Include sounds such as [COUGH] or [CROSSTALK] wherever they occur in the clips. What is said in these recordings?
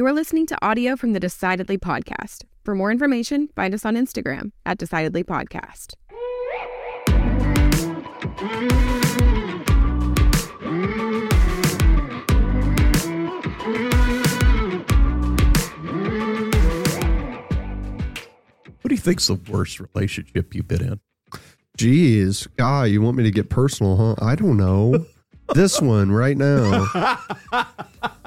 You're listening to audio from the Decidedly podcast. For more information, find us on Instagram at Decidedly Podcast. What do you think's the worst relationship you've been in? Geez, God, you want me to get personal, huh? I don't know. [LAUGHS] this one right now. [LAUGHS]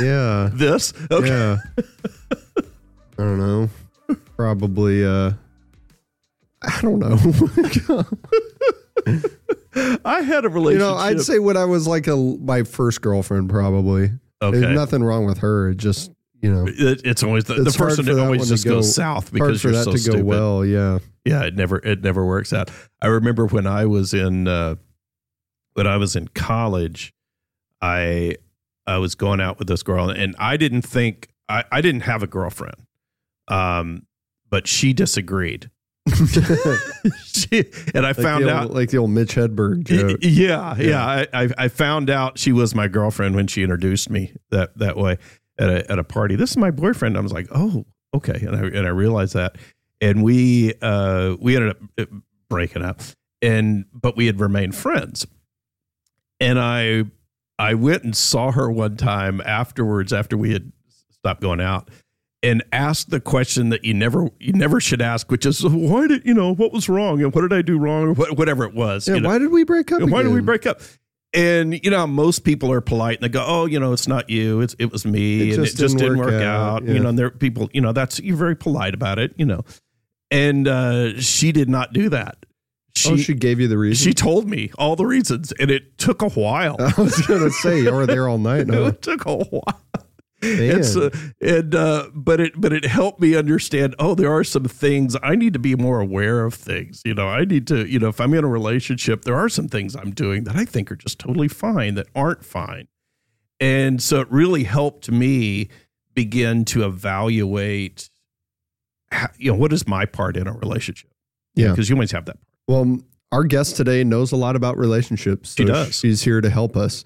Yeah. This? Okay. Yeah. I don't know. Probably uh I don't know. [LAUGHS] I had a you relationship. know, I'd say when I was like a my first girlfriend probably. Okay. There's nothing wrong with her. It just, you know, It- it's always the, the It's hard person that always just go- goes south because for you're that so to go stupid. well, yeah. Yeah, it never it never works out. I remember when I was in uh, when I was in college, I I was going out with this girl, and I didn't think I, I didn't have a girlfriend, um, but she disagreed. [LAUGHS] she, and I Like found the out like the old Mitch Hedberg joke. yeah, yeah. Yeah. I, I I found out she was my girlfriend when she introduced me that that way at a at a party. This is my boyfriend. I was like, oh, okay, and I and I realized that, and we uh we ended up uh, breaking up, and but we had remained friends, and I I went and saw her one time afterwards after we had stopped going out. And asked the question that you never you never should ask, which is why did you know what was wrong and what did I do wrong or what, whatever it was. Yeah, you know? why did we break up? And why did we break up? And you know, most people are polite and they go, "Oh, you know, it's not you; it's it was me, It and just it just didn't didn't work work, out." out." Yeah. You know, and there are people, you know, that's you're very polite about it, you know. And uh, she did not do that. She, oh, she gave you the reason. she told me all the reasons, and it took a while. [LAUGHS] I was gonna say you were there all night. No, [LAUGHS] it took a while. Man. And so, and uh, but it but it helped me understand. Oh, there are some things I need to be more aware of. Things you know, I need to you know, if I'm in a relationship, there are some things I'm doing that I think are just totally fine that aren't fine. And so it really helped me begin to evaluate. How, you know, what is my part in a relationship? Yeah. because you always have that. Well, our guest today knows a lot about relationships. She does. She's here to help us.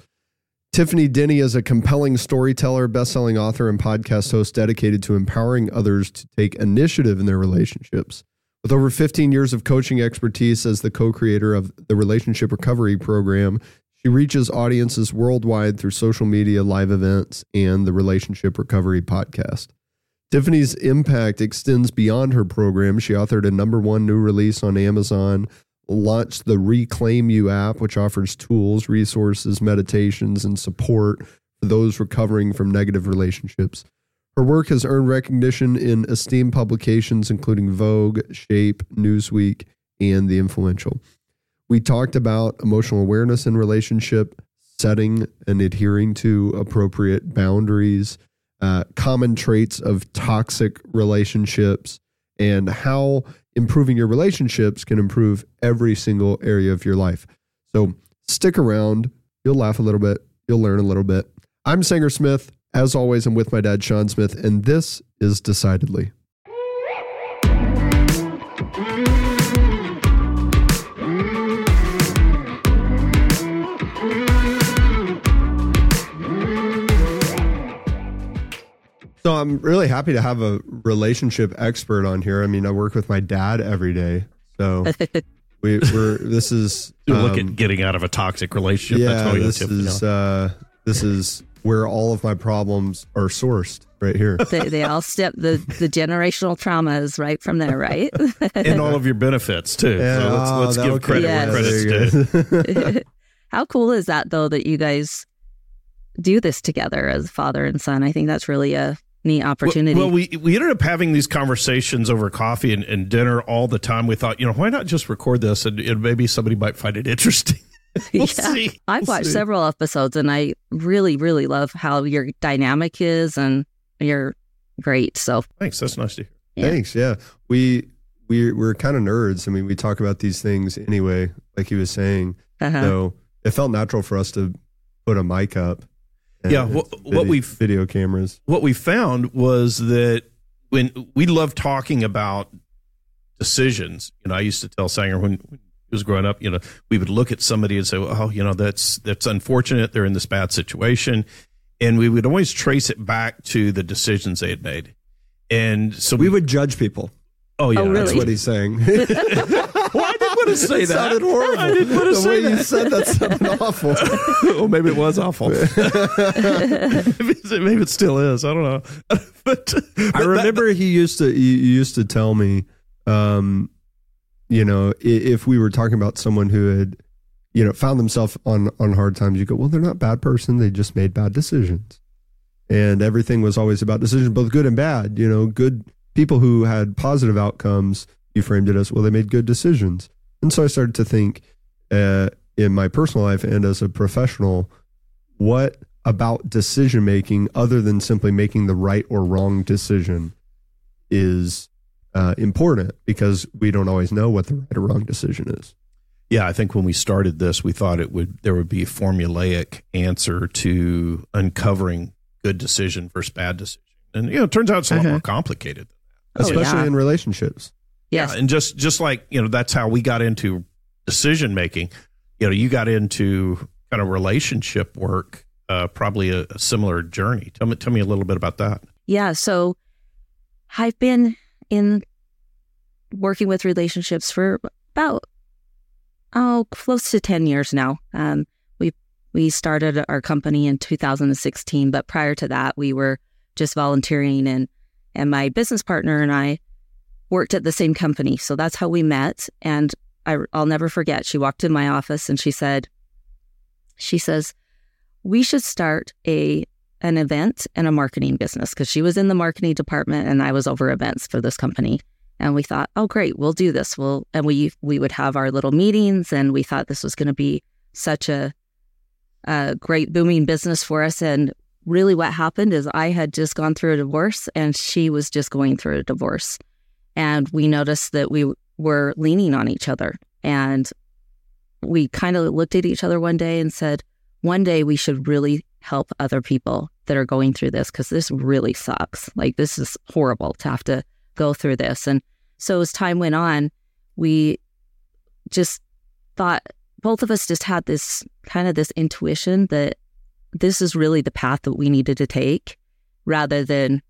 Tiffany Denny is a compelling storyteller, best-selling author, and podcast host dedicated to empowering others to take initiative in their relationships. With over 15 years of coaching expertise as the co-creator of the Relationship Recovery Program, she reaches audiences worldwide through social media, live events, and the Relationship Recovery Podcast. Tiffany's impact extends beyond her program. She authored a number one new release on Amazon, launched the ReclaimYou app, which offers tools, resources, meditations, and support for those recovering from negative relationships. Her work has earned recognition in esteemed publications, including Vogue, Shape, Newsweek, and The Influential. We talked about emotional awareness in relationship, setting and adhering to appropriate boundaries, uh, common traits of toxic relationships, and how improving your relationships can improve every single area of your life. So stick around. You'll laugh a little bit. You'll learn a little bit. I'm Sanger Smith. As always, I'm with my dad, Shawn Smith, and this is Decidedly. I'm really happy to have a relationship expert on here. I mean, I work with my dad every day, so [LAUGHS] we, we're this is You look um, at getting out of a toxic relationship. yeah, That's this tip, is you know. uh, this is where all of my problems are sourced right here. they, they all step the the generational traumas right from there, right? [LAUGHS] and all of your benefits too. Yeah, so let's, let's that'll give credit Yes. where credit's due. [LAUGHS] How cool is that though that you guys do this together as father and son? I think that's really a neat opportunity. Well, well, we we ended up having these conversations over coffee and, and dinner all the time. We thought, you know, why not just record this and, and maybe somebody might find it interesting. [LAUGHS] we'll Yeah. see. I've We'll watched see. several episodes and I really, really love how your dynamic is and you're great. So Thanks. That's nice to hear. Yeah. Thanks. Yeah, we we we're kind of nerds. I mean, we talk about these things anyway, like he was saying. uh-huh. So it felt natural for us to put a mic up. And Yeah, what- video, what we've- video cameras. What we found was that when we love talking about decisions, you know, I used to tell Sanger when, when he was growing up, you know, we would look at somebody and say, "Oh, you know, that's that's unfortunate. They're in this bad situation." and we would always trace it back to the decisions they had made. And so we would judge people. Oh yeah, Oh, really? That's what he's saying. [LAUGHS] [LAUGHS] well, I didn't want to say that. sounded horrible. I didn't want to the say way you said that sounded awful. [LAUGHS] well, maybe it was awful. [LAUGHS] maybe, it still is. I don't know. [LAUGHS] but, I but that- remember he used to he used to tell me, um, you know, if we were talking about someone who had, you know, found themselves on on hard times, you go, well, they're not a bad person. They just made bad decisions, and everything was always about decisions, both good and bad. You know, good people who had positive outcomes. You framed it as well. They made good decisions, and so I started to think, uh, in my personal life and as a professional, what about decision making other than simply making the right or wrong decision is uh, important because we don't always know what the right or wrong decision is. Yeah, I think when we started this, we thought it would there would be a formulaic answer to uncovering good decision versus bad decision, and you know, it turns out it's a lot Uh-huh. more complicated. Oh, Especially yeah. in relationships. Yes. Yeah, and just just like you know, that's how we got into decision making. You know, you got into kind of relationship work, uh, probably a, a similar journey. Tell me, tell me a little bit about that. Yeah. So I've been in working with relationships for about oh close to 10 years now. Um, we we started our company in 2016, but prior to that, we were just volunteering and and my business partner and I worked at the same company. So that's how we met. And I, I'll never forget. She walked in my office and she said, she says, we should start a an event and a marketing business because she was in the marketing department and I was over events for this company. And we thought, oh great, we'll do this. We'll and we we would have our little meetings and we thought this was going to be such a, a great booming business for us. And really what happened is I had just gone through a divorce and she was just going through a divorce. And we noticed that we were leaning on each other. And we kind of looked at each other one day and said, one day we should really help other people that are going through this because this really sucks. Like, this is horrible to have to go through this. And so as time went on, we just thought both of us just had this kind of this intuition that this is really the path that we needed to take rather than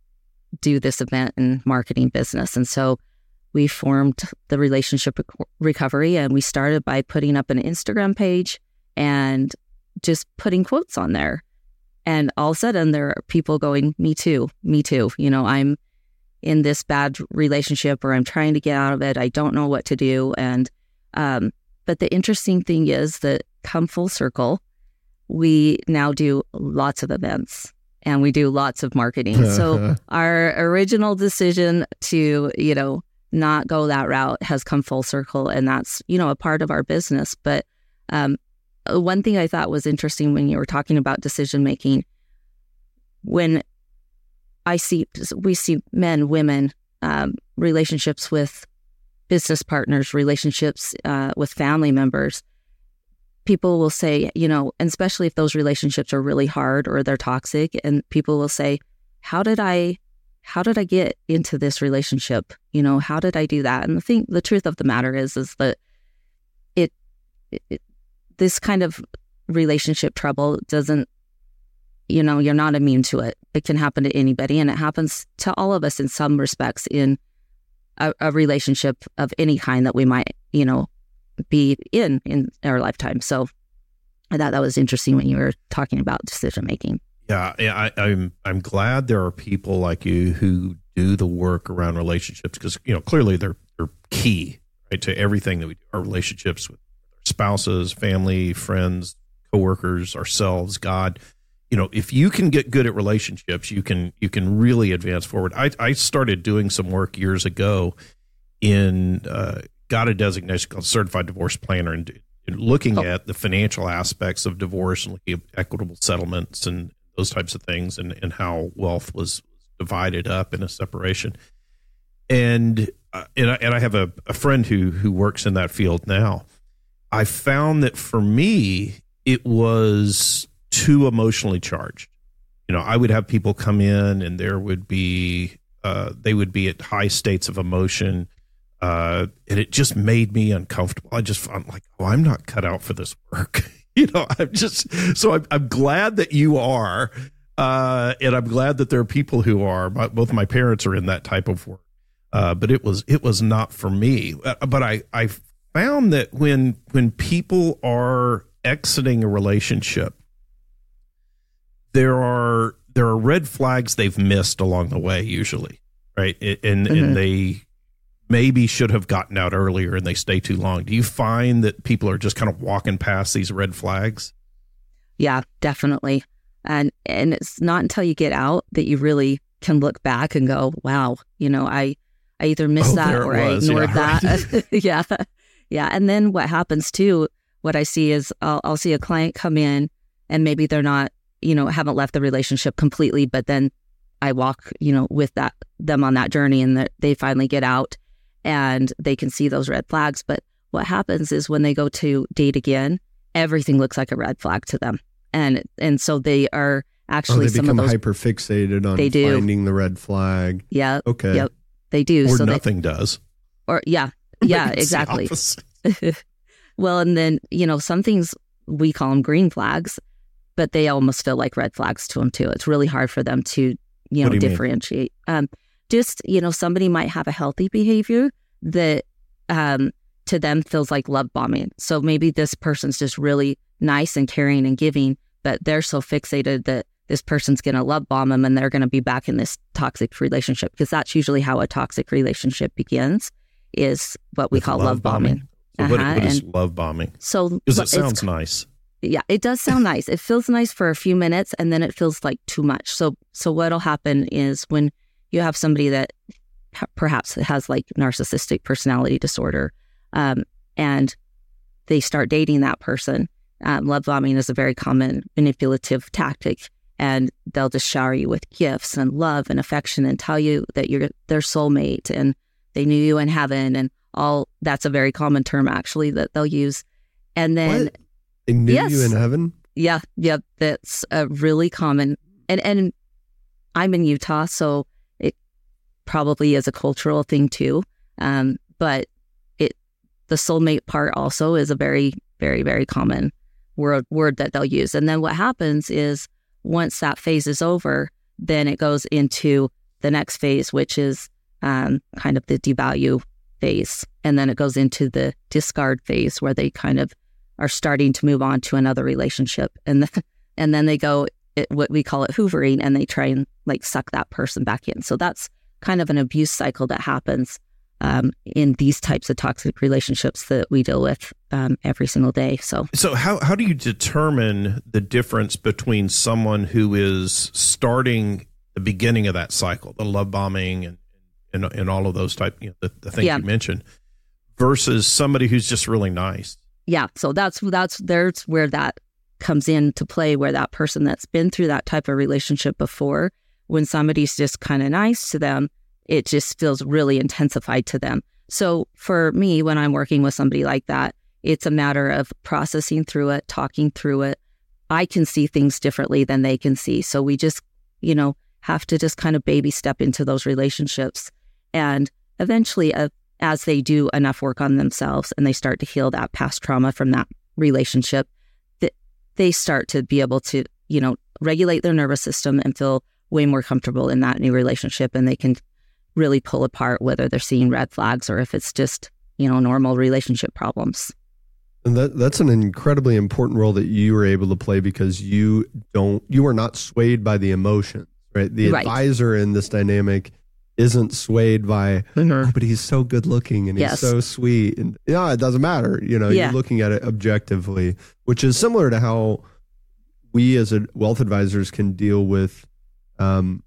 do this event and marketing business. And so we formed the relationship Rec- recovery and we started by putting up an Instagram page and just putting quotes on there. And all of a sudden there are people going, Me too, me too. You know, I'm in this bad relationship or I'm trying to get out of it. I don't know what to do. And um, but the interesting thing is that come full circle, we now do lots of events and we do lots of marketing. so [LAUGHS] our original decision to, you know, not go that route has come full circle and that's, you know, a part of our business. But um, one thing I thought was interesting when you were talking about decision making, when I see, we see men, women, um, relationships with business partners, relationships uh, with family members, people will say, you know, and especially if those relationships are really hard or they're toxic, and people will say, how did I how did I get into this relationship? You know, how did I do that? And the thing, the truth of the matter is, is that it, it this kind of relationship trouble doesn't, you know, you're not immune to it. It can happen to anybody, and it happens to all of us in some respects in a, a relationship of any kind that we might, you know, be in in our lifetime. So I thought that was interesting when you were talking about decision making. Yeah, I, I'm I'm glad there are people like you who do the work around relationships because you know clearly they're they're key right to everything that we do. Our relationships with our spouses, family, friends, coworkers, ourselves, God. You know, if you can get good at relationships, you can you can really advance forward. I I started doing some work years ago in uh, got a designation called certified divorce planner and, looking Oh. at the financial aspects of divorce and looking at equitable settlements and those types of things and, and how wealth was divided up in a separation. And uh, and, I, and I have a, a friend who who works in that field now. I found that for me, it was too emotionally charged. You know, I would have people come in and there would be uh, they would be at high states of emotion. Uh, and it just made me uncomfortable. I just I'm like, oh, I'm not cut out for this work. [LAUGHS] you know, I'm just so I'm, I'm glad that you are. uh, and I'm glad that there are people who are. My, both my parents are in that type of work, uh, but it was it was not for me. Uh, but I I found that when when people are exiting a relationship, there are there are red flags they've missed along the way usually, right? And Mhm. and they maybe should have gotten out earlier and they stay too long. Do you find that people are just kind of walking past these red flags? Yeah, definitely. And and it's not until you get out that you really can look back and go, wow, you know, I I either missed Oh, that or I ignored Yeah, that. [LAUGHS] yeah. Yeah. And then what happens too, what I see is I'll, I'll see a client come in and maybe they're not, you know, haven't left the relationship completely, but then I walk, you know, with that them on that journey and that they finally get out and they can see those red flags. But what happens is when they go to date again, everything looks like a red flag to them. And and so they are Oh, actually they some become hyper fixated on They do. finding the red flag. yeah, Okay. Yep. they do. Or so they, nothing does. or yeah, [LAUGHS] yeah, exactly. [LAUGHS] well, and then, you know, some things we call them green flags, but they almost feel like red flags to them too. It's really hard for them to, you know, you differentiate. Um, just, you know, somebody might have a healthy behavior that um, to them feels like love bombing. So maybe this person's just really nice and caring and giving, but they're so fixated that this person's going to love bomb them and they're going to be back in this toxic relationship because that's usually how a toxic relationship begins is what we With call love, bombing. So Uh-huh, what is and- love bombing? So Because it sounds nice. yeah, it does sound nice. It feels nice for a few minutes and then it feels like too much. So so what'll happen is when you have somebody that perhaps has like narcissistic personality disorder um, and they start dating that person, um, love bombing is a very common manipulative tactic. And they'll just shower you with gifts and love and affection and tell you that you're their soulmate and they knew you in heaven and all that's a very common term actually that they'll use. And then What? They knew Yes. you in heaven? yeah, yeah, that's a really common and and I'm in Utah, so probably is a cultural thing too. Um, but it the soulmate part also is a very, very, very common word word that they'll use. And then what happens is once that phase is over, then it goes into the next phase, which is um, kind of the devalue phase, and then it goes into the discard phase where they kind of are starting to move on to another relationship and then, [LAUGHS] and then they go it, what we call it hoovering and they try and like suck that person back in so that's kind of an abuse cycle that happens um, in these types of toxic relationships that we deal with um, every single day so So how how do you determine the difference between someone who is starting the beginning of that cycle, the love bombing and and, and all of those type, you know, the, the things Yeah. you mentioned, versus somebody who's just really nice? yeah so that's that's there's where that comes into play where that person that's been through that type of relationship before when somebody's just kind of nice to them it just feels really intensified to them. So for me when i'm working with somebody like that it's a matter of processing through it talking through it. I can see things differently than they can see. So we just you know have to just kind of baby step into those relationships. And eventually uh, as they do enough work on themselves and they start to heal that past trauma from that relationship, that they start to be able to, you know, regulate their nervous system and feel way more comfortable in that new relationship. And they can really pull apart whether they're seeing red flags or if it's just, you know, normal relationship problems. And that that's an incredibly important role that you were able to play because you don't you are not swayed by the emotions, right? The Right. advisor in this dynamic isn't swayed by mm-hmm. oh, but he's so good looking and Yes. he's so sweet and yeah, it doesn't matter. You know, Yeah. you're looking at it objectively, which is similar to how we as a wealth advisors can deal with um,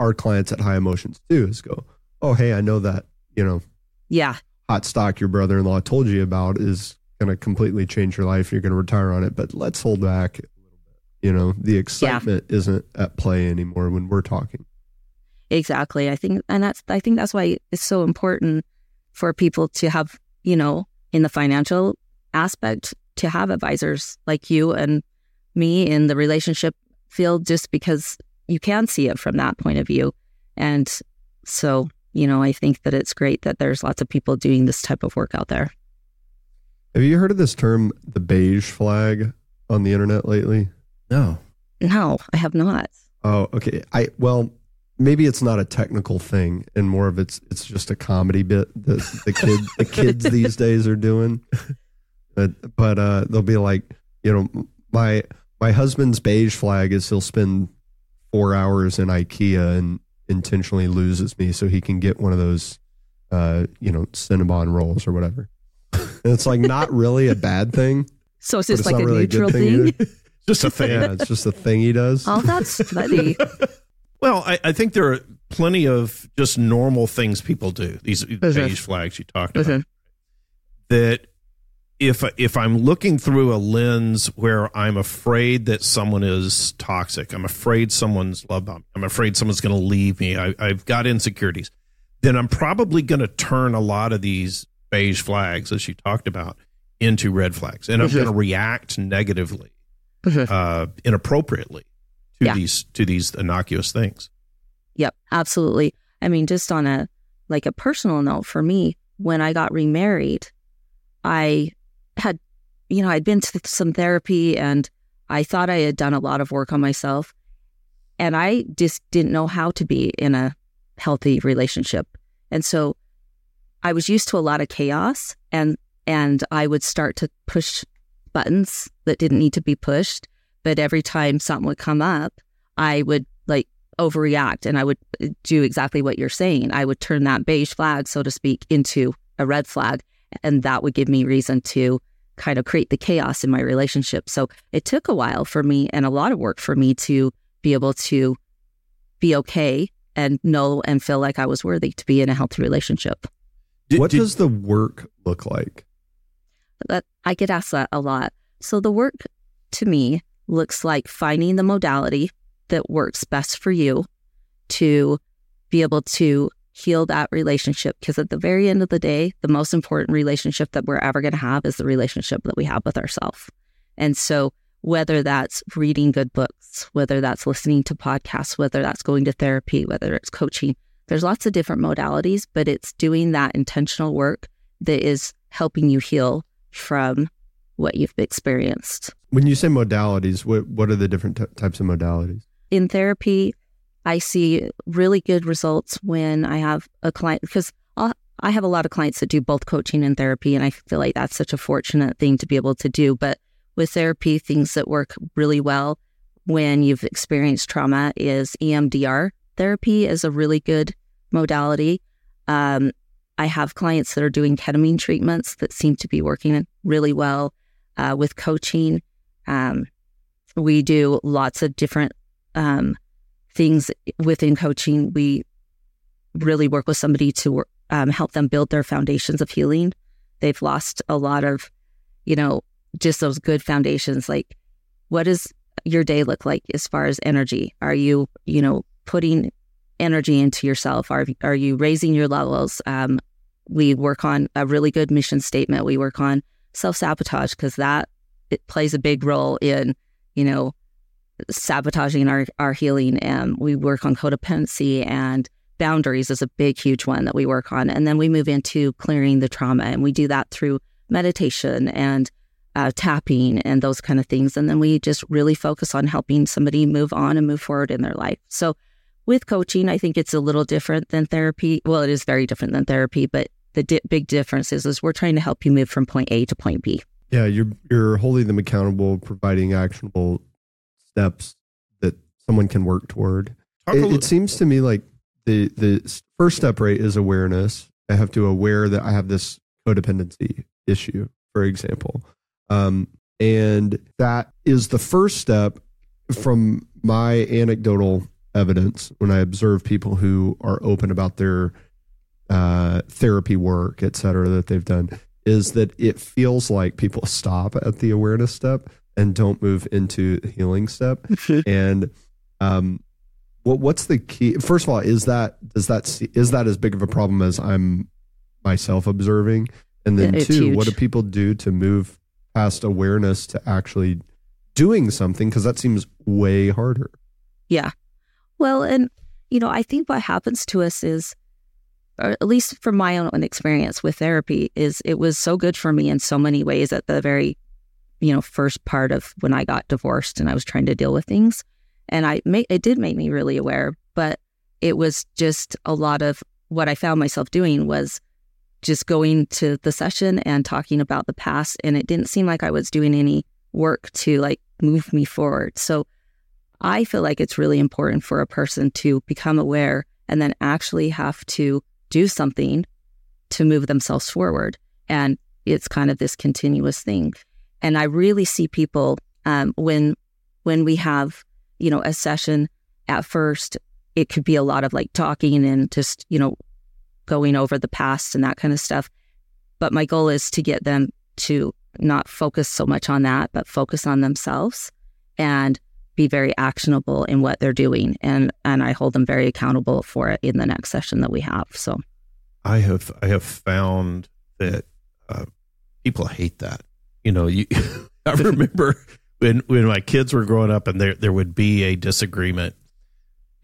our clients at high emotions do Is go, oh hey, I know that you know Yeah. hot stock your brother-in-law told you about is going to completely change your life. You're going to retire on it, but let's hold back a little bit. You know, the excitement isn't at play anymore when we're talking. Exactly. I think, and that's, I think that's why it's so important for people to have, you know, in the financial aspect, to have advisors like you and me in the relationship field, just because you can see it from that point of view. And so, you know, I think that it's great that there's lots of people doing this type of work out there. Have you heard of this term, the beige flag, on the internet lately? No. No, I have not. Oh, okay. I well, maybe it's not a technical thing, and more of it's it's just a comedy bit that the kid the kids [LAUGHS] these days are doing. But but uh, they'll be like, you know, my my husband's beige flag is he'll spend four hours in IKEA and intentionally loses me so he can get one of those, uh, you know, Cinnabon rolls or whatever. And it's like not really a bad thing. So it's but just like a really good neutral thing. either. [LAUGHS] Just a thing. Yeah, it's just a thing he does. Oh, that's funny. Well, I, I think there are plenty of just normal things people do. These beige flags you talked about. That if if I'm looking through a lens where I'm afraid that someone is toxic, I'm afraid someone's love bomb, I'm afraid someone's going to leave me, I, I've got insecurities, then I'm probably going to turn a lot of these beige flags, as you talked about, into red flags, and I'm going to react negatively, uh, inappropriately to Yeah. these to these innocuous things. Yep, absolutely. I mean, just on a like a personal note for me, when I got remarried, I had, you know, I'd been to some therapy and I thought I had done a lot of work on myself. And I just didn't know how to be in a healthy relationship. And so I was used to a lot of chaos and and I would start to push buttons that didn't need to be pushed. But every time something would come up, I would like overreact and I would uh, do exactly what you're saying. I would turn that beige flag, so to speak, into a red flag. And that would give me reason to kind of create the chaos in my relationship. So it took a while for me and a lot of work for me to be able to be okay and know and feel like I was worthy to be in a healthy relationship. Did- what did- does the work look like? That I get asked that a lot. So the work to me looks like finding the modality that works best for you to be able to heal that relationship. Because at the very end of the day, the most important relationship that we're ever going to have is the relationship that we have with ourselves. And so whether that's reading good books, whether that's listening to podcasts, whether that's going to therapy, whether it's coaching, there's lots of different modalities, but it's doing that intentional work that is helping you heal from what you've experienced. When you say modalities, what what are the different t- types of modalities? In therapy, I see really good results when I have a client because I'll, have a lot of clients that do both coaching and therapy, and I feel like that's such a fortunate thing to be able to do. But with therapy, things that work really well when you've experienced trauma is EMDR therapy is a really good modality. Um, I have clients that are doing ketamine treatments that seem to be working really well uh, with coaching. Um, we do lots of different um, things within coaching. We really work with somebody to um, help them build their foundations of healing. They've lost a lot of, you know, just those good foundations. Like, what does your day look like as far as energy? Are you, you know, putting energy into yourself? Are are you raising your levels? Um, we work on a really good mission statement. We work on self sabotage because that it plays a big role in, you know, sabotaging our our healing. And we work on codependency and boundaries is a big, huge one that we work on. And then we move into clearing the trauma, and we do that through meditation and uh, tapping and those kind of things. And then we just really focus on helping somebody move on and move forward in their life. So with coaching, I think it's a little different than therapy. Well, it is very different than therapy, but the di- big difference is, is we're trying to help you move from point A to point B. Yeah, you're you're holding them accountable, providing actionable steps that someone can work toward. It, little- it seems to me like the the first step right is awareness. I have to aware that I have this codependency issue, for example, um, and that is the first step. From my anecdotal evidence, when I observe people who are open about their uh, therapy work, et cetera, that they've done, is that it feels like people [LAUGHS] stop at the awareness step and don't move into the healing step. [LAUGHS] and um, what what's the key? First of all, is that does that see, is that as big of a problem as I'm myself observing? And then It's two, what do people do to move past awareness to actually doing something? Because that seems way harder. Yeah. Well, and you know, I think what happens to us is, or at least from my own experience with therapy, is it was so good for me in so many ways at the very, you know, first part of when I got divorced and I was trying to deal with things. And I ma- it did make me really aware, but it was just a lot of what I found myself doing was just going to the session and talking about the past. And it didn't seem like I was doing any work to like move me forward. So I feel like it's really important for a person to become aware and then actually have to do something to move themselves forward. And it's kind of this continuous thing. And I really see people um, when when we have you know a session at first, it could be a lot of like talking and just you know going over the past and that kind of stuff. But my goal is to get them to not focus so much on that, but focus on themselves and be very actionable in what they're doing. And and I hold them very accountable for it in the next session that we have. So I have I have found that uh, people hate that. You know, you [LAUGHS] I remember when when my kids were growing up and there there would be a disagreement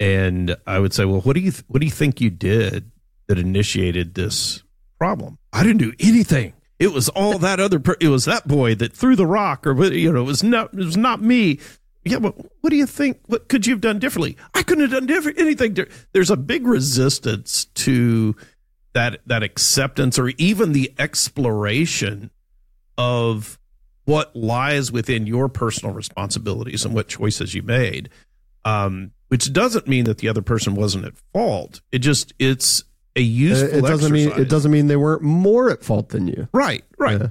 and I would say, "Well, what do you th- what do you think you did that initiated this problem?" I didn't do anything. It was all that other. Per- it was that boy that threw the rock, or you know, it was not. It was not me. Yeah, but what do you think? What could you have done differently? I couldn't have done different anything. There's a big resistance to that that acceptance, or even the exploration of what lies within your personal responsibilities and what choices you made. Um, which doesn't mean that the other person wasn't at fault. It just it's a useful. It doesn't exercise. mean it doesn't mean they weren't more at fault than you. Right, right. Yeah.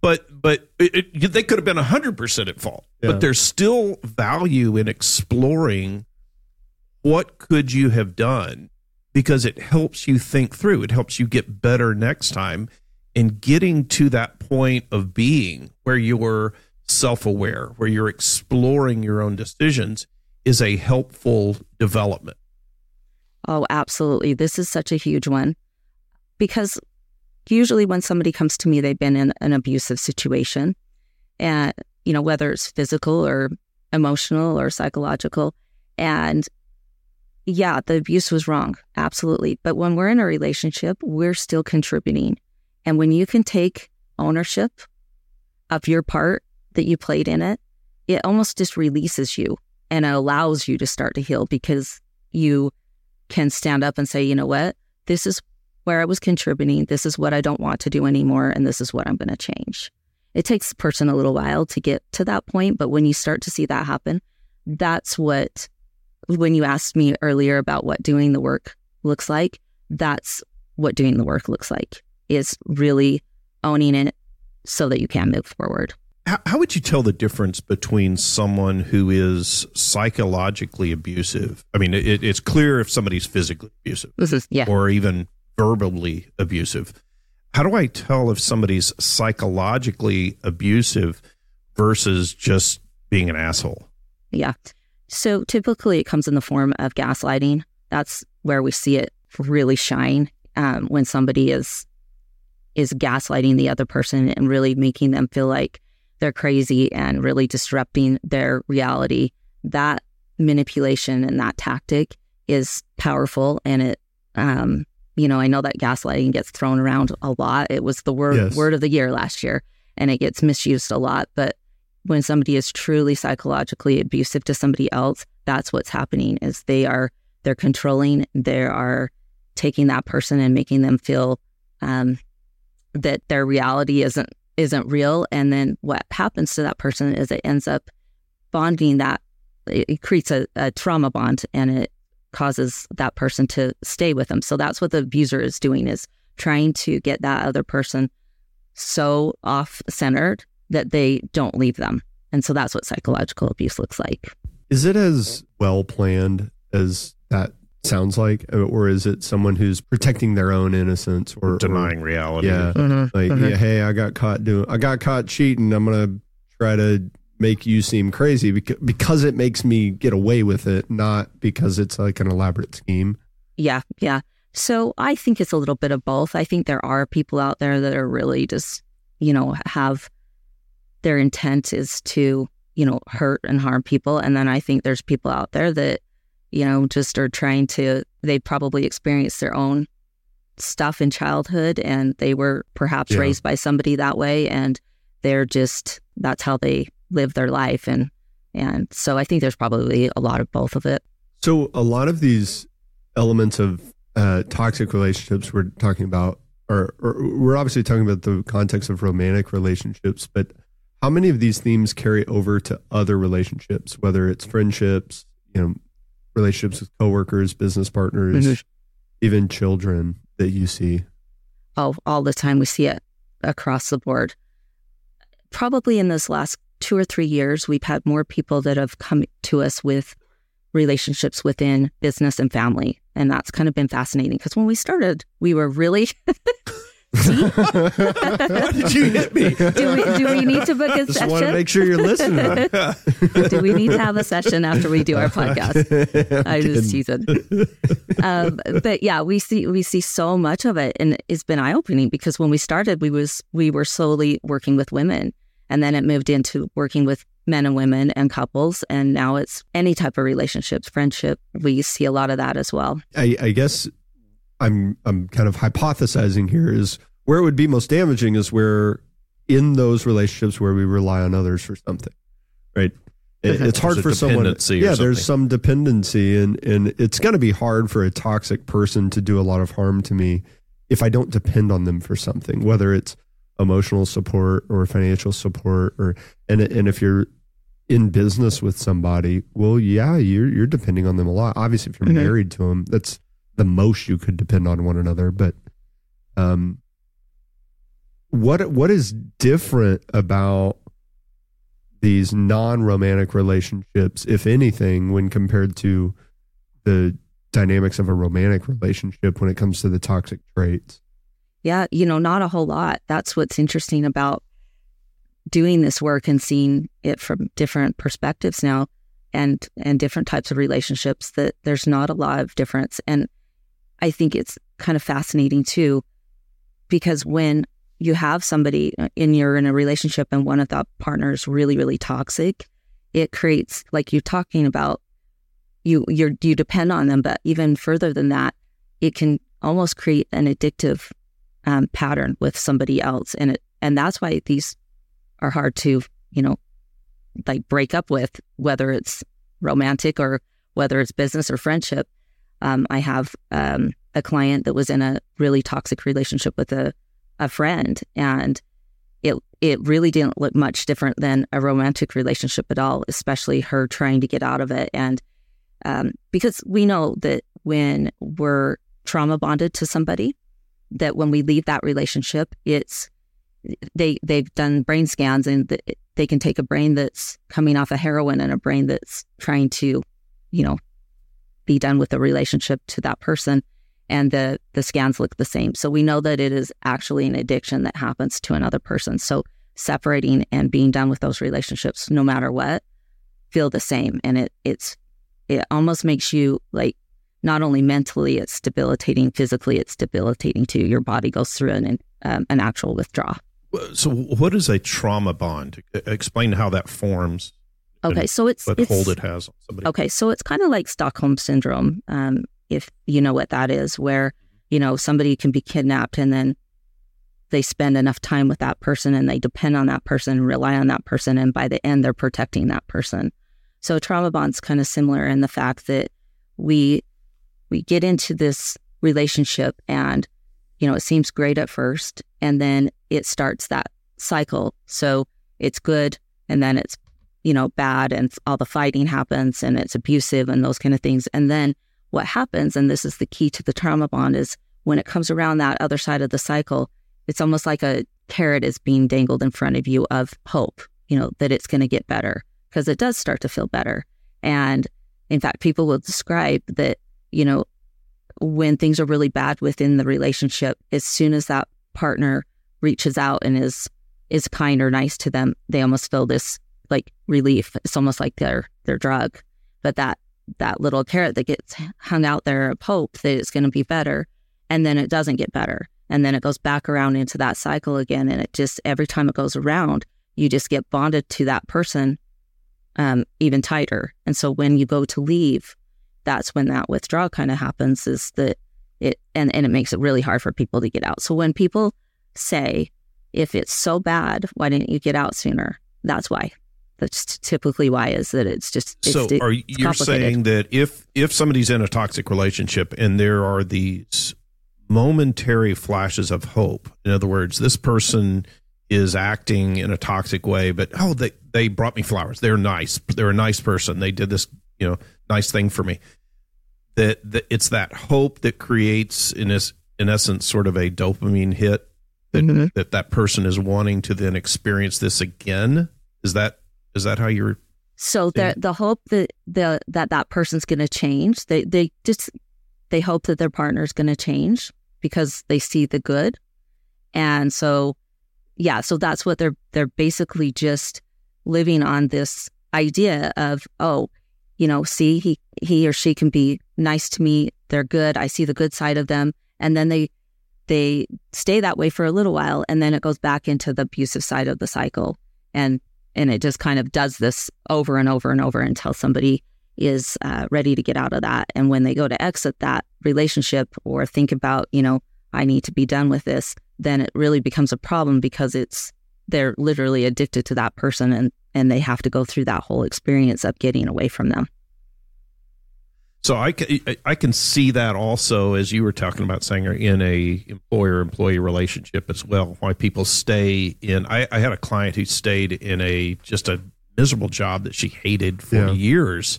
But but it, it, they could have been hundred percent at fault. Yeah. But there's still value in exploring what could you have done because it helps you think through. It helps you get better next time. And getting to that point of being where you're self aware, where you're exploring your own decisions, is a helpful development. Oh, absolutely. This is such a huge one because usually when somebody comes to me, they've been in an abusive situation, and you know whether it's physical or emotional or psychological, and yeah, the abuse was wrong, absolutely. But when we're in a relationship, we're still contributing, and when you can take ownership of your part that you played in it, it almost just releases you and it allows you to start to heal because you can stand up and say, you know what, this is where I was contributing. This is what I don't want to do anymore. And this is what I'm going to change. It takes a person a little while to get to that point. But when you start to see that happen, that's what, when you asked me earlier about what doing the work looks like, that's what doing the work looks like is really owning it so that you can move forward. How, how would you tell the difference between someone who is psychologically abusive? I mean, it, it's clear if somebody's physically abusive This is, yeah. or even verbally abusive. How do I tell if somebody's psychologically abusive versus just being an asshole? Yeah. So typically it comes in the form of gaslighting. That's where we see it really shine um, when somebody is is gaslighting the other person and really making them feel like they're crazy and really disrupting their reality. That manipulation and that tactic is powerful and it um, you know, I know that gaslighting gets thrown around a lot. It was the word Yes. word of the year last year and it gets misused a lot, but when somebody is truly psychologically abusive to somebody else, that's what's happening is they are they're controlling, they are taking that person and making them feel um, that their reality isn't isn't real. And then what happens to that person is it ends up bonding that it, creates a, a trauma bond and it causes that person to stay with them. So that's what the abuser is doing is trying to get that other person so off centered that they don't leave them. And so that's what psychological abuse looks like. Is it as well planned as that sounds like, or is it someone who's protecting their own innocence or or- Denying reality. yeah, like Mhm. yeah, hey, I got caught doing, I got caught cheating. I'm gonna try to make you seem crazy because because it makes me get away with it, not because it's like an elaborate scheme. Yeah, yeah. So I think it's a little bit of both. I think there are people out there that are really just, you know, have their intent is to, you know, hurt and harm people. And then I think there's people out there that, you know, just are trying to, they probably experienced their own stuff in childhood and they were perhaps Yeah. raised by somebody that way. And they're just, that's how they live their life. And And so I think there's probably a lot of both of it. So a lot of these elements of uh, toxic relationships we're talking about are, or we're obviously talking about the context of romantic relationships, but how many of these themes carry over to other relationships, whether it's friendships, you know, relationships with coworkers, business partners, Mhm. even children that you see? all, all the time. We see it across the board. Probably in this last two or three years, we've had more people that have come to us with relationships within business and family. And that's kind of been fascinating because when we started, we were really. [LAUGHS] [LAUGHS] Why did you hit me? do, we, do we need to book a session? Just want to make sure you're listening. [LAUGHS] do we need to have a session after we do our [LAUGHS] podcast? I just teasing. Um, but yeah, we see we see so much of it, and it's been eye opening because when we started, we was we were solely working with women, and then it moved into working with men and women and couples, and now it's any type of relationships, friendship. We see a lot of that as well. I, I guess I'm I'm kind of hypothesizing here is where it would be most damaging is where in those relationships where we rely on others for something, right? It- it's hard for someone. Yeah, there's some dependency, and and it's going to be hard for a toxic person to do a lot of harm to me if I don't depend on them for something, whether it's emotional support or financial support, or and and if you're in business with somebody, well, yeah, you're you're depending on them a lot. Obviously, if you're Mhm. married to them, that's the most you could depend on one another. But um, what what is different about these non-romantic relationships, if anything, when compared to the dynamics of a romantic relationship when it comes to the toxic traits? Yeah, you know, not a whole lot. That's what's interesting about doing this work and seeing it from different perspectives now and and different types of relationships that there's not a lot of difference and I think it's kind of fascinating too because when you have somebody in you're in a relationship and one of the partners really really toxic it creates like you're talking about you you're you depend on them but even further than that it can almost create an addictive um, pattern with somebody else. And it and that's why these are hard to you know like break up with whether it's romantic or whether it's business or friendship um, i have um, a client that was in a really toxic relationship with a, a friend and it it really didn't look much different than a romantic relationship at all especially her trying to get out of it. And um, because we know that when we're trauma bonded to somebody that when we leave that relationship, it's they they've done brain scans and th- they can take a brain that's coming off of heroin and a brain that's trying to, you know, be done with the relationship to that person, and the the scans look the same. So we know that it is actually an addiction that happens to another person. So separating and being done with those relationships, no matter what, feel the same, and it it's it almost makes you like not only mentally it's debilitating physically it's debilitating too your body goes through an um, an actual withdrawal So, what is a trauma bond? Explain how that forms. Okay so it's What it's hold it has on somebody. okay so it's kind of like stockholm syndrome um, if you know what that is where you know somebody can be kidnapped and then they spend enough time with that person and they depend on that person rely on that person and by the end they're protecting that person so trauma bond's kind of similar in the fact that we we get into this relationship and you know it seems great at first and then it starts that cycle so it's good and then it's you know bad and all the fighting happens and it's abusive and those kind of things. And then what happens and this is the key to the trauma bond is when it comes around that other side of the cycle it's almost like a carrot is being dangled in front of you of hope you know that it's going to get better because it does start to feel better. And in fact people will describe that you know when things are really bad within the relationship as soon as that partner reaches out and is is kind or nice to them they almost feel this like relief. It's almost like their their drug but that that little carrot that gets hung out there of hope that it's going to be better and then it doesn't get better. And then it goes back around into that cycle again and it just every time it goes around you just get bonded to that person um, even tighter. And so when you go to leave that's when that withdrawal kind of happens is that it and, and it makes it really hard for people to get out. So when people say if it's so bad why didn't you get out sooner? That's why that's typically why is that it's just it's, so it- are it's you complicated. saying that if if somebody's in a toxic relationship and there are these momentary flashes of hope in other words this person is acting in a toxic way but oh they they brought me flowers. They're nice. They're a nice person. They did this you know nice thing for me. That, that it's that hope that creates in this in essence sort of a dopamine hit that Mhm. that that person is wanting to then experience this again. Is that is that how you're So the the hope that the that that person's going to change, they they just they hope that their partner's going to change because they see the good, and so yeah, so that's what they're they're basically just living on this idea of oh, you know, see he he or she can be nice to me, they're good, I see the good side of them, and then they they stay that way for a little while, and then it goes back into the abusive side of the cycle, and and it just kind of does this over and over and over until somebody is uh, ready to get out of that. And when they go to exit that relationship or think about you know i need to be done with this then it really becomes a problem because it's they're literally addicted to that person and and they have to go through that whole experience of getting away from them So I can I can see that also as you were talking about saying in a employer employee relationship as well. Why people stay in. I, I had a client who stayed in a just a miserable job that she hated for Yeah. years,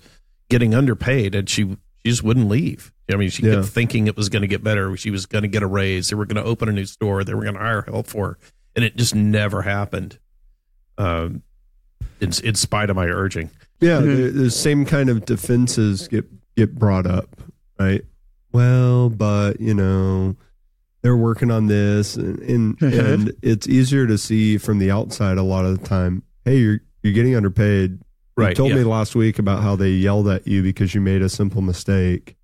getting underpaid, and she she just wouldn't leave. I mean, she Yeah. kept thinking it was going to get better. She was going to get a raise. They were going to open a new store. They were going to hire help for her, and it just never happened. Um, in, in spite of my urging. Yeah, Mhm. the, the same kind of defenses get get brought up, right? Well, but you know, they're working on this, and and, [LAUGHS] and it's easier to see from the outside a lot of the time. Hey, you're you're getting underpaid. You Right, told yeah. me last week about how they yelled at you because you made a simple mistake.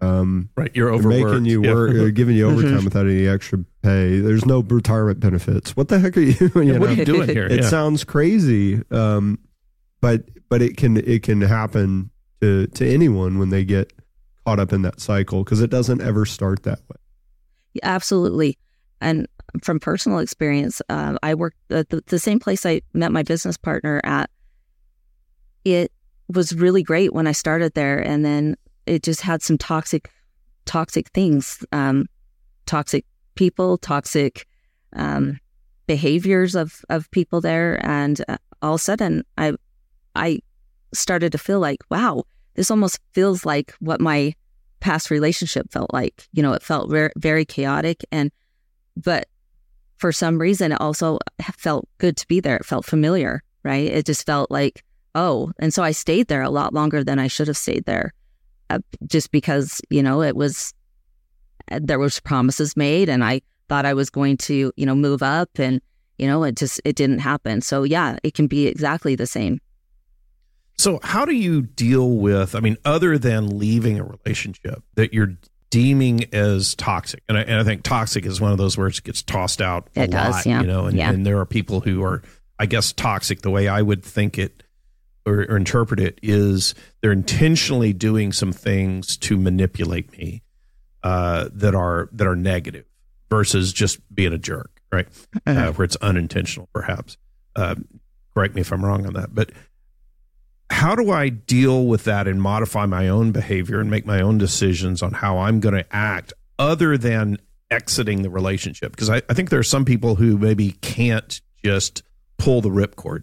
Um, Right, you're overworked. making you Yeah. work, uh, giving you [LAUGHS] overtime without any extra pay. There's no retirement benefits. What the heck are you? [LAUGHS] you what know? are you doing here? it Yeah. sounds crazy um but but it can it can happen to to anyone when they get caught up in that cycle because it doesn't ever start that way Yeah, Absolutely. And from personal experience, uh, I worked at the, the same place I met my business partner at. It was really great when I started there, and then it just had some toxic, toxic things, um, toxic people, toxic um, behaviors of of people there, and uh, all of a sudden, I I started to feel like, wow, this almost feels like what my past relationship felt like. You know, it felt very, very chaotic. And, but for some reason, it also felt good to be there. It felt familiar, right? It just felt like, oh, and so I stayed there a lot longer than I should have stayed there uh, just because, you know, it was, uh, there was promises made and I thought I was going to, you know, move up and, you know, it just, it didn't happen. So yeah, it can be exactly the same. So, how do you deal with, I mean, other than leaving a relationship that you're deeming as toxic? And I, and I think toxic is one of those words that gets tossed out a It does, lot, yeah. you know, and, Yeah. and there are people who are, I guess, toxic the way I would think it or, or interpret it is they're intentionally doing some things to manipulate me uh, that are that are negative versus just being a jerk, right? uh, where it's unintentional, perhaps. Uh, correct me if I'm wrong on that. But how do I deal with that and modify my own behavior and make my own decisions on how I'm going to act other than exiting the relationship? Because I, I think there are some people who maybe can't just pull the ripcord.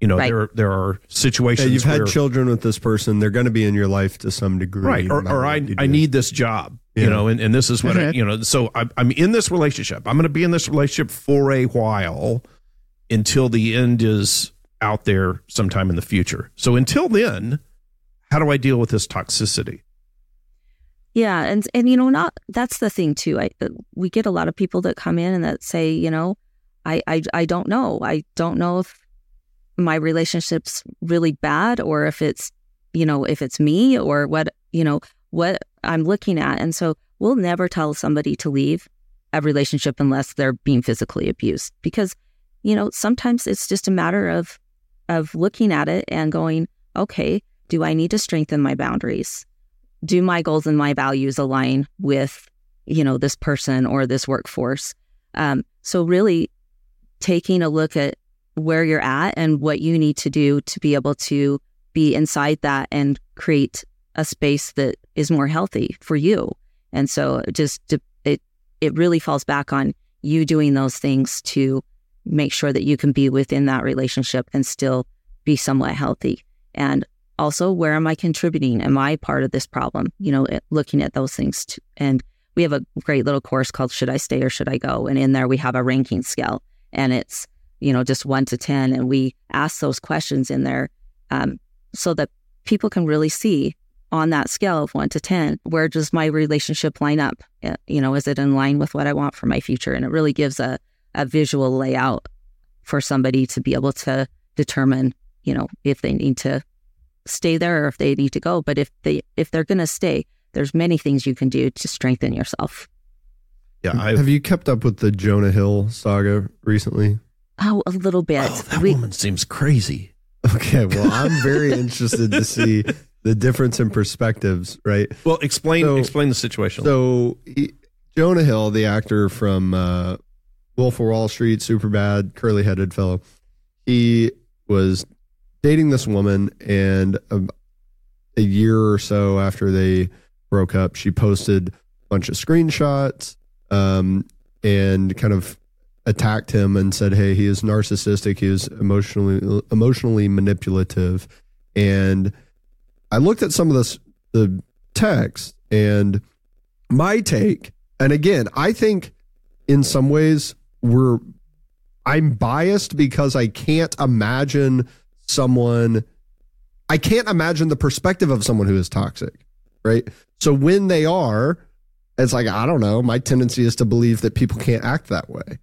You know, Right. there there are yeah, situations you've had children with this person they're going to be in your life to some degree right or, or I, I need this job you know and, and this is what I, you know so I'm, I'm in this relationship i'm going to be in this relationship for a while until the end is out there sometime in the future so until then how do i deal with this toxicity Yeah, and and you know, not that's the thing too. I we get a lot of people that come in and that say, you know, I I I don't know. I don't know if my relationship's really bad or if it's you know if it's me or what you know what I'm looking at. And so we'll never tell somebody to leave a relationship unless they're being physically abused because you know sometimes it's just a matter of of looking at it and going, okay, do I need to strengthen my boundaries? do my goals and my values align with you know this person or this workforce um, so really taking a look at where you're at and what you need to do to be able to be inside that and create a space that is more healthy for you. And so just it it really falls back on you doing those things to make sure that you can be within that relationship and still be somewhat healthy. And also, where am I contributing? Am I part of this problem? You know, looking at those things. Too. And we have a great little course called Should I Stay or Should I Go? And in there, we have a ranking scale and it's, you know, just one to 10. And we ask those questions in there um, so that people can really see on that scale of one to 10, where does my relationship line up? Uh, you know, is it in line with what I want for my future? And it really gives a, a visual layout for somebody to be able to determine, you know, if they need to stay there or if they need to go. But if they if they're going to stay, there's many things you can do to strengthen yourself. Yeah, I've, have you kept up with the Jonah Hill saga recently? Oh, a little bit. Oh, that we, woman seems crazy. Okay, well, I'm very [LAUGHS] interested to see the difference in perspectives, right? Well, explain so, explain the situation. So, he, Jonah Hill, the actor from uh, Wolf of Wall Street, Superbad, curly headed fellow, he was dating this woman, and a, a year or so after they broke up, she posted a bunch of screenshots um, and kind of attacked him and said, "Hey, he is narcissistic. He is emotionally emotionally manipulative." And I looked at some of this the text and my take, and again, I think in some ways we're I'm biased because I can't imagine someone I can't imagine the perspective of someone who is toxic, right? So when they are, it's like I don't know. My tendency is to believe that people can't act that way.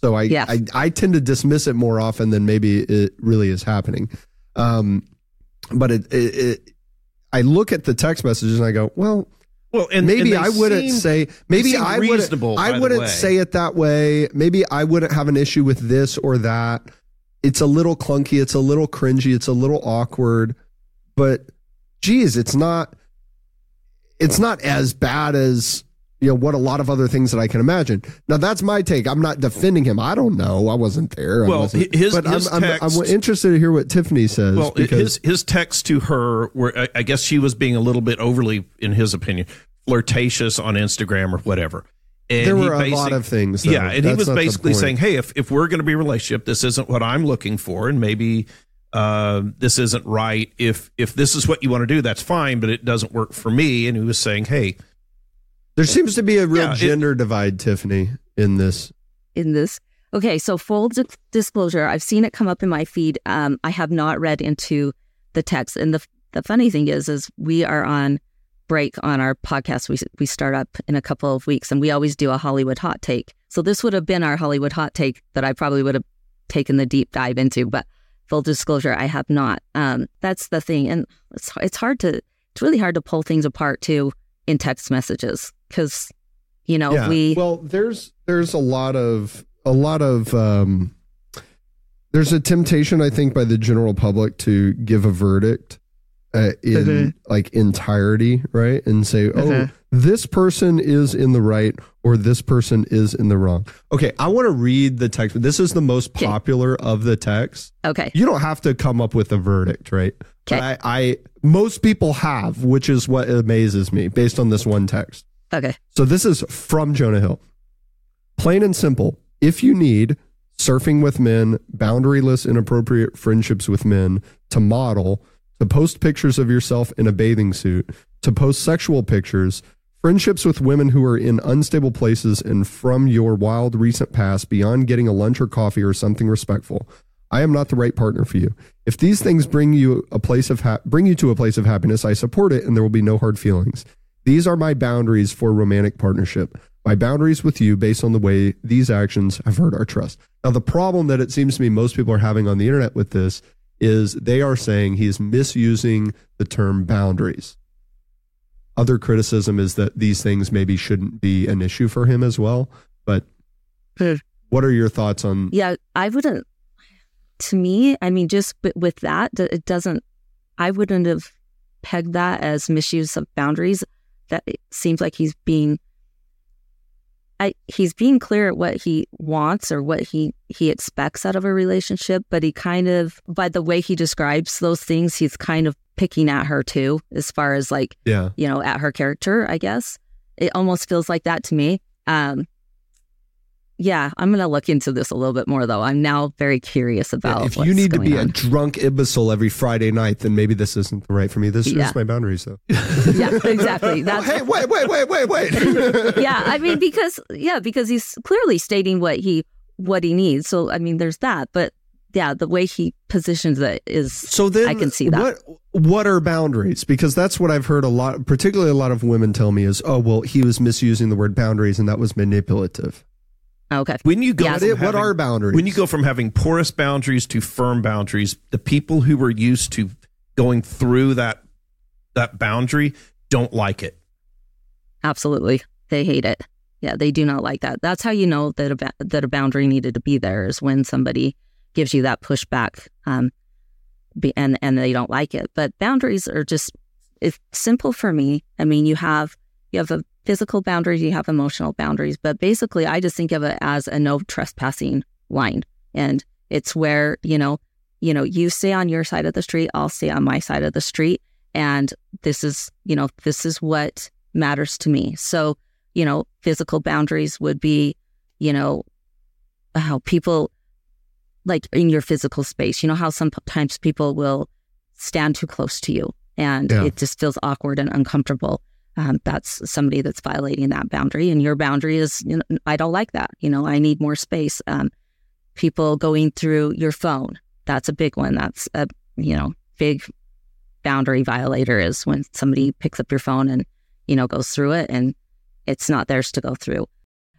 So I, yes. I, I tend to dismiss it more often than maybe it really is happening. Um, but it, it, it, I look at the text messages and I go, well, well, and maybe and I wouldn't seem, say maybe I wouldn't I wouldn't say it that way. Maybe I wouldn't have an issue with this or that. It's a little clunky. It's a little cringy. It's a little awkward. But geez, it's not it's not as bad as you know what a lot of other things that I can imagine. Now that's my take. I'm not defending him. I don't know. I wasn't there. Well, wasn't, his, but his I'm, text, I'm, I'm, interested to hear what Tiffany says. Well, his his text to her, where I guess she was being a little bit overly, in his opinion, flirtatious on Instagram or whatever. And there were a lot of things. Though. Yeah, and that's he was basically saying, "Hey, if if we're going to be a relationship, this isn't what I'm looking for, and maybe." Uh, this isn't right. If if this is what you want to do, that's fine, but it doesn't work for me. And he was saying, "Hey, there seems to be a real yeah, gender it, divide, Tiffany, in this. In this. Okay, so full di- disclosure, I've seen it come up in my feed. Um, I have not read into the text, and the the funny thing is, is we are on break on our podcast. We we start up in a couple of weeks, and we always do a Hollywood hot take. So this would have been our Hollywood hot take that I probably would have taken the deep dive into, but full disclosure, I have not. Um, that's the thing, and it's it's hard to it's really hard to pull things apart too in text messages because you know yeah. we well there's there's a lot of a lot of um there's a temptation i think by the general public to give a verdict uh, in mm-hmm. like entirety right and say oh mm-hmm. this person is in the right or this person is in the wrong okay i want to read the text this is the most popular okay. of the text okay you don't have to come up with a verdict right okay. I, I most people have which is what amazes me based on this one text Okay. So this is from Jonah Hill. Plain and simple. If you need surfing with men, boundaryless, inappropriate friendships with men to model, to post pictures of yourself in a bathing suit, to post sexual pictures, friendships with women who are in unstable places and from your wild recent past beyond getting a lunch or coffee or something respectful. I am not the right partner for you. If these things bring you a place of ha- bring you to a place of happiness, I support it and there will be no hard feelings. These are my boundaries for romantic partnership. My boundaries with you based on the way these actions have hurt our trust. Now, the problem that it seems to me most people are having on the internet with this is they are saying he is misusing the term boundaries. Other criticism is that these things maybe shouldn't be an issue for him as well. But hmm. what are your thoughts on? Yeah, I wouldn't. To me, I mean, just with that, it doesn't. I wouldn't have pegged that as misuse of boundaries that it seems like he's being I he's being clear at what he wants or what he he expects out of a relationship, but he kind of by the way he describes those things, he's kind of picking at her too, as far as like Yeah. you know at her character. I guess it almost feels like that to me. Um, yeah, I'm gonna look into this a little bit more though. I'm now very curious about. if what's you need to going be a drunk imbecile every Friday night, then maybe this isn't the right for me. This Yeah. is my boundaries, though. [LAUGHS] yeah, exactly. [LAUGHS] That's hey, wait, wait, wait, wait, wait. [LAUGHS] yeah i mean because yeah because he's clearly stating what he what he needs so i mean there's that but yeah the way he positions it is So then, I can see that. What what are boundaries? Because that's what I've heard a lot, particularly a lot of women tell me is, oh, well, he was misusing the word boundaries, and that was manipulative. Okay When you go, Yeah. What, from what having- are boundaries? when you go from having porous boundaries to firm boundaries, the people who were used to going through that that boundary don't like it. absolutely they hate it yeah they do not like that that's how you know that a ba- that a boundary needed to be there is when somebody gives you that pushback um be, and and they don't like it but boundaries are just it's simple for me i mean you have you have a physical boundaries, you have emotional boundaries. But basically i just think of it as a no trespassing line. And it's where you know you know you stay on your side of the street i'll stay on my side of the street. And this is you know this is what matters to me. So you know physical boundaries would be you know how people like in your physical space. You know how sometimes people will stand too close to you and Yeah. it just feels awkward and uncomfortable um, that's somebody that's violating that boundary and your boundary is you know, i don't like that you know i need more space um, people going through your phone that's a big one that's a you know big boundary violator is when somebody picks up your phone and you know goes through it and it's not theirs to go through.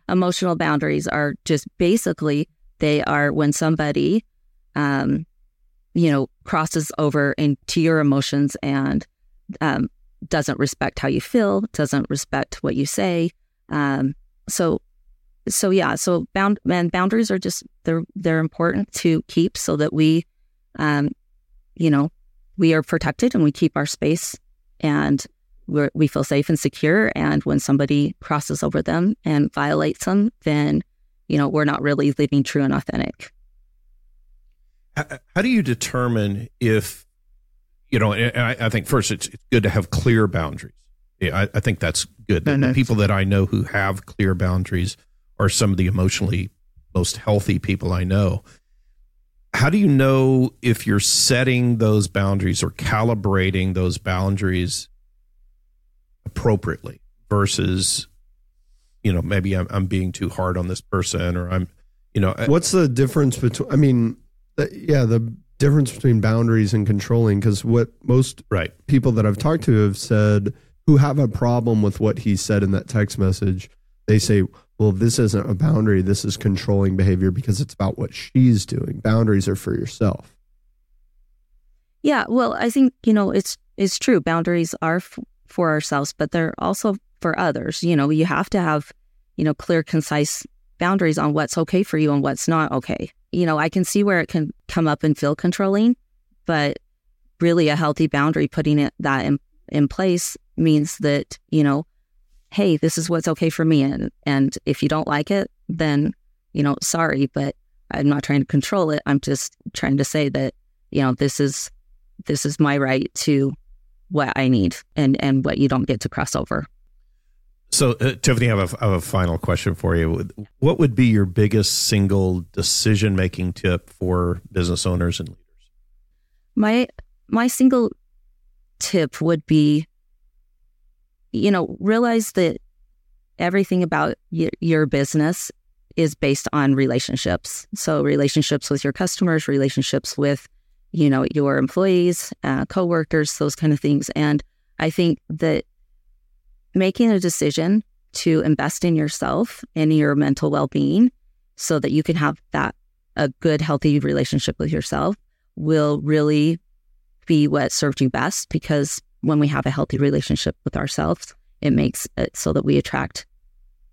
Emotional boundaries are just basically they are when somebody um you know crosses over into your emotions and um doesn't respect how you feel doesn't respect what you say. Um so so yeah so bound and boundaries are just they're they're important to keep so that we um you know we are protected and we keep our space and we're, we feel safe and secure. And when somebody crosses over them and violates them then you know we're not really living true and authentic. How, how do you determine if you know? And I, I think first it's, it's good to have clear boundaries. Yeah, I, I think that's good. The, No, no. the people that I know who have clear boundaries are some of the emotionally most healthy people I know. How do you know if you're setting those boundaries or calibrating those boundaries appropriately versus, you know, maybe I'm, I'm being too hard on this person or I'm, you know, What's the difference between? I mean, the, yeah, the difference between boundaries and controlling. Because what most right. people that I've talked to have said who have a problem with what he said in that text message, they say, well, this isn't a boundary. This is controlling behavior because it's about what she's doing. Boundaries are for yourself. Yeah, well, I think you know it's it's true. Boundaries are f- for ourselves, but they're also for others. You know, you have to have you know clear, concise boundaries on what's okay for you and what's not okay. You know, I can see where it can come up and feel controlling, but really a healthy boundary, putting it that in in place means that you know, hey, this is what's okay for me, and and if you don't like it, then you know, sorry, but I'm not trying to control it. I'm just trying to say that you know this is this is my right to what I need and and what you don't get to cross over. So, uh, Tiffany, I have, a, I have a final question for you. What would be your biggest single decision making tip for business owners and leaders? My my single tip would be you know, realize that everything about y- your business is based on relationships. So relationships with your customers, relationships with you know your employees, uh, coworkers, those kind of things. And I think that making a decision to invest in yourself and your mental well-being so that you can have that a good healthy relationship with yourself will really be what served you best because when we have a healthy relationship with ourselves it makes it so that we attract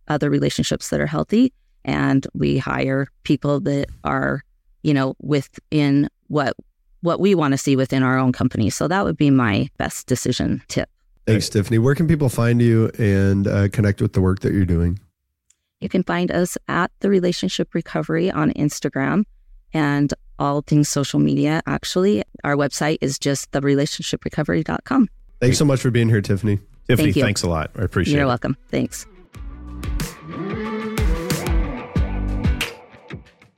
other relationships that are healthy and we hire people that are you know within what what we want to see within our own company. So that would be my best decision tip Thanks, Tiffany. Where can people find you and uh, connect with the work that you're doing? You can find us at the Relationship Recovery on Instagram and all things social media. Actually, our website is just therelationshiprecovery.com. Thanks so much for being here, Tiffany. Tiffany, Thank thanks a lot. I appreciate it. You're welcome. Thanks.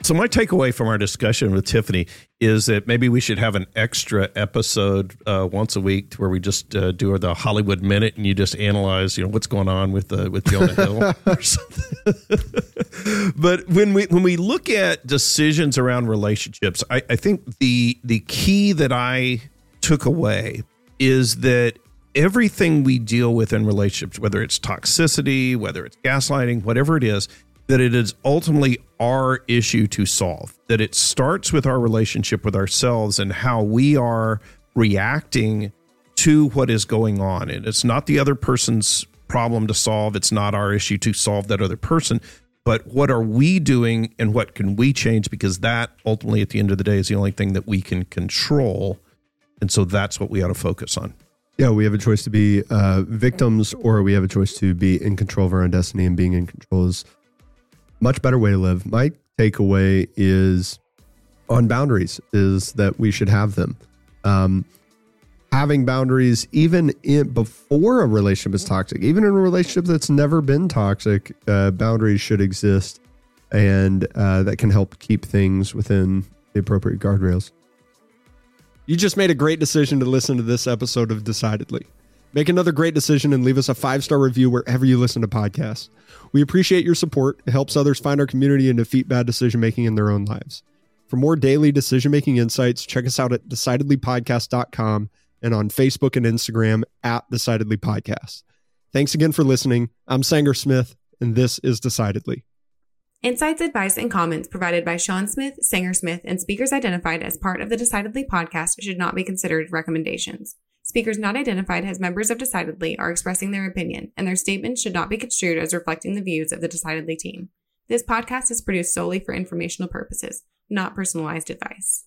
So my takeaway from our discussion with Tiffany is that maybe we should have an extra episode uh, once a week where we just uh, do the Hollywood minute and you just analyze, you know, what's going on with uh, with Jonah Hill or [LAUGHS] something. [LAUGHS] but when we when we look at decisions around relationships, I, I think the the key that I took away is that everything we deal with in relationships, whether it's toxicity, whether it's gaslighting, whatever it is, that it is ultimately our issue to solve. That it starts with our relationship with ourselves and how we are reacting to what is going on. And it's not the other person's problem to solve, it's not our issue to solve that other person. But what are we doing and what can we change? Because that ultimately, at the end of the day, is the only thing that we can control. And so that's what we ought to focus on. Yeah, we have a choice to be uh, victims or we have a choice to be in control of our own destiny, and being in control is much better way to live. My takeaway is on boundaries is that we should have them. Um, having boundaries, even in, before a relationship is toxic, even in a relationship that's never been toxic, uh, boundaries should exist, and uh, that can help keep things within the appropriate guardrails. You just made a great decision to listen to this episode of Decidedly. Make another great decision and leave us a five star review wherever you listen to podcasts. We appreciate your support. It helps others find our community and defeat bad decision making in their own lives. For more daily decision making insights, check us out at decidedlypodcast.com and on Facebook and Instagram at Decidedly Podcast. Thanks again for listening. I'm Sanger Smith, and this is Decidedly. Insights, advice, and comments provided by Shawn Smith, Sanger Smith, and speakers identified as part of the Decidedly podcast should not be considered recommendations. Speakers not identified as members of Decidedly are expressing their opinion, and their statements should not be construed as reflecting the views of the Decidedly team. This podcast is produced solely for informational purposes, not personalized advice.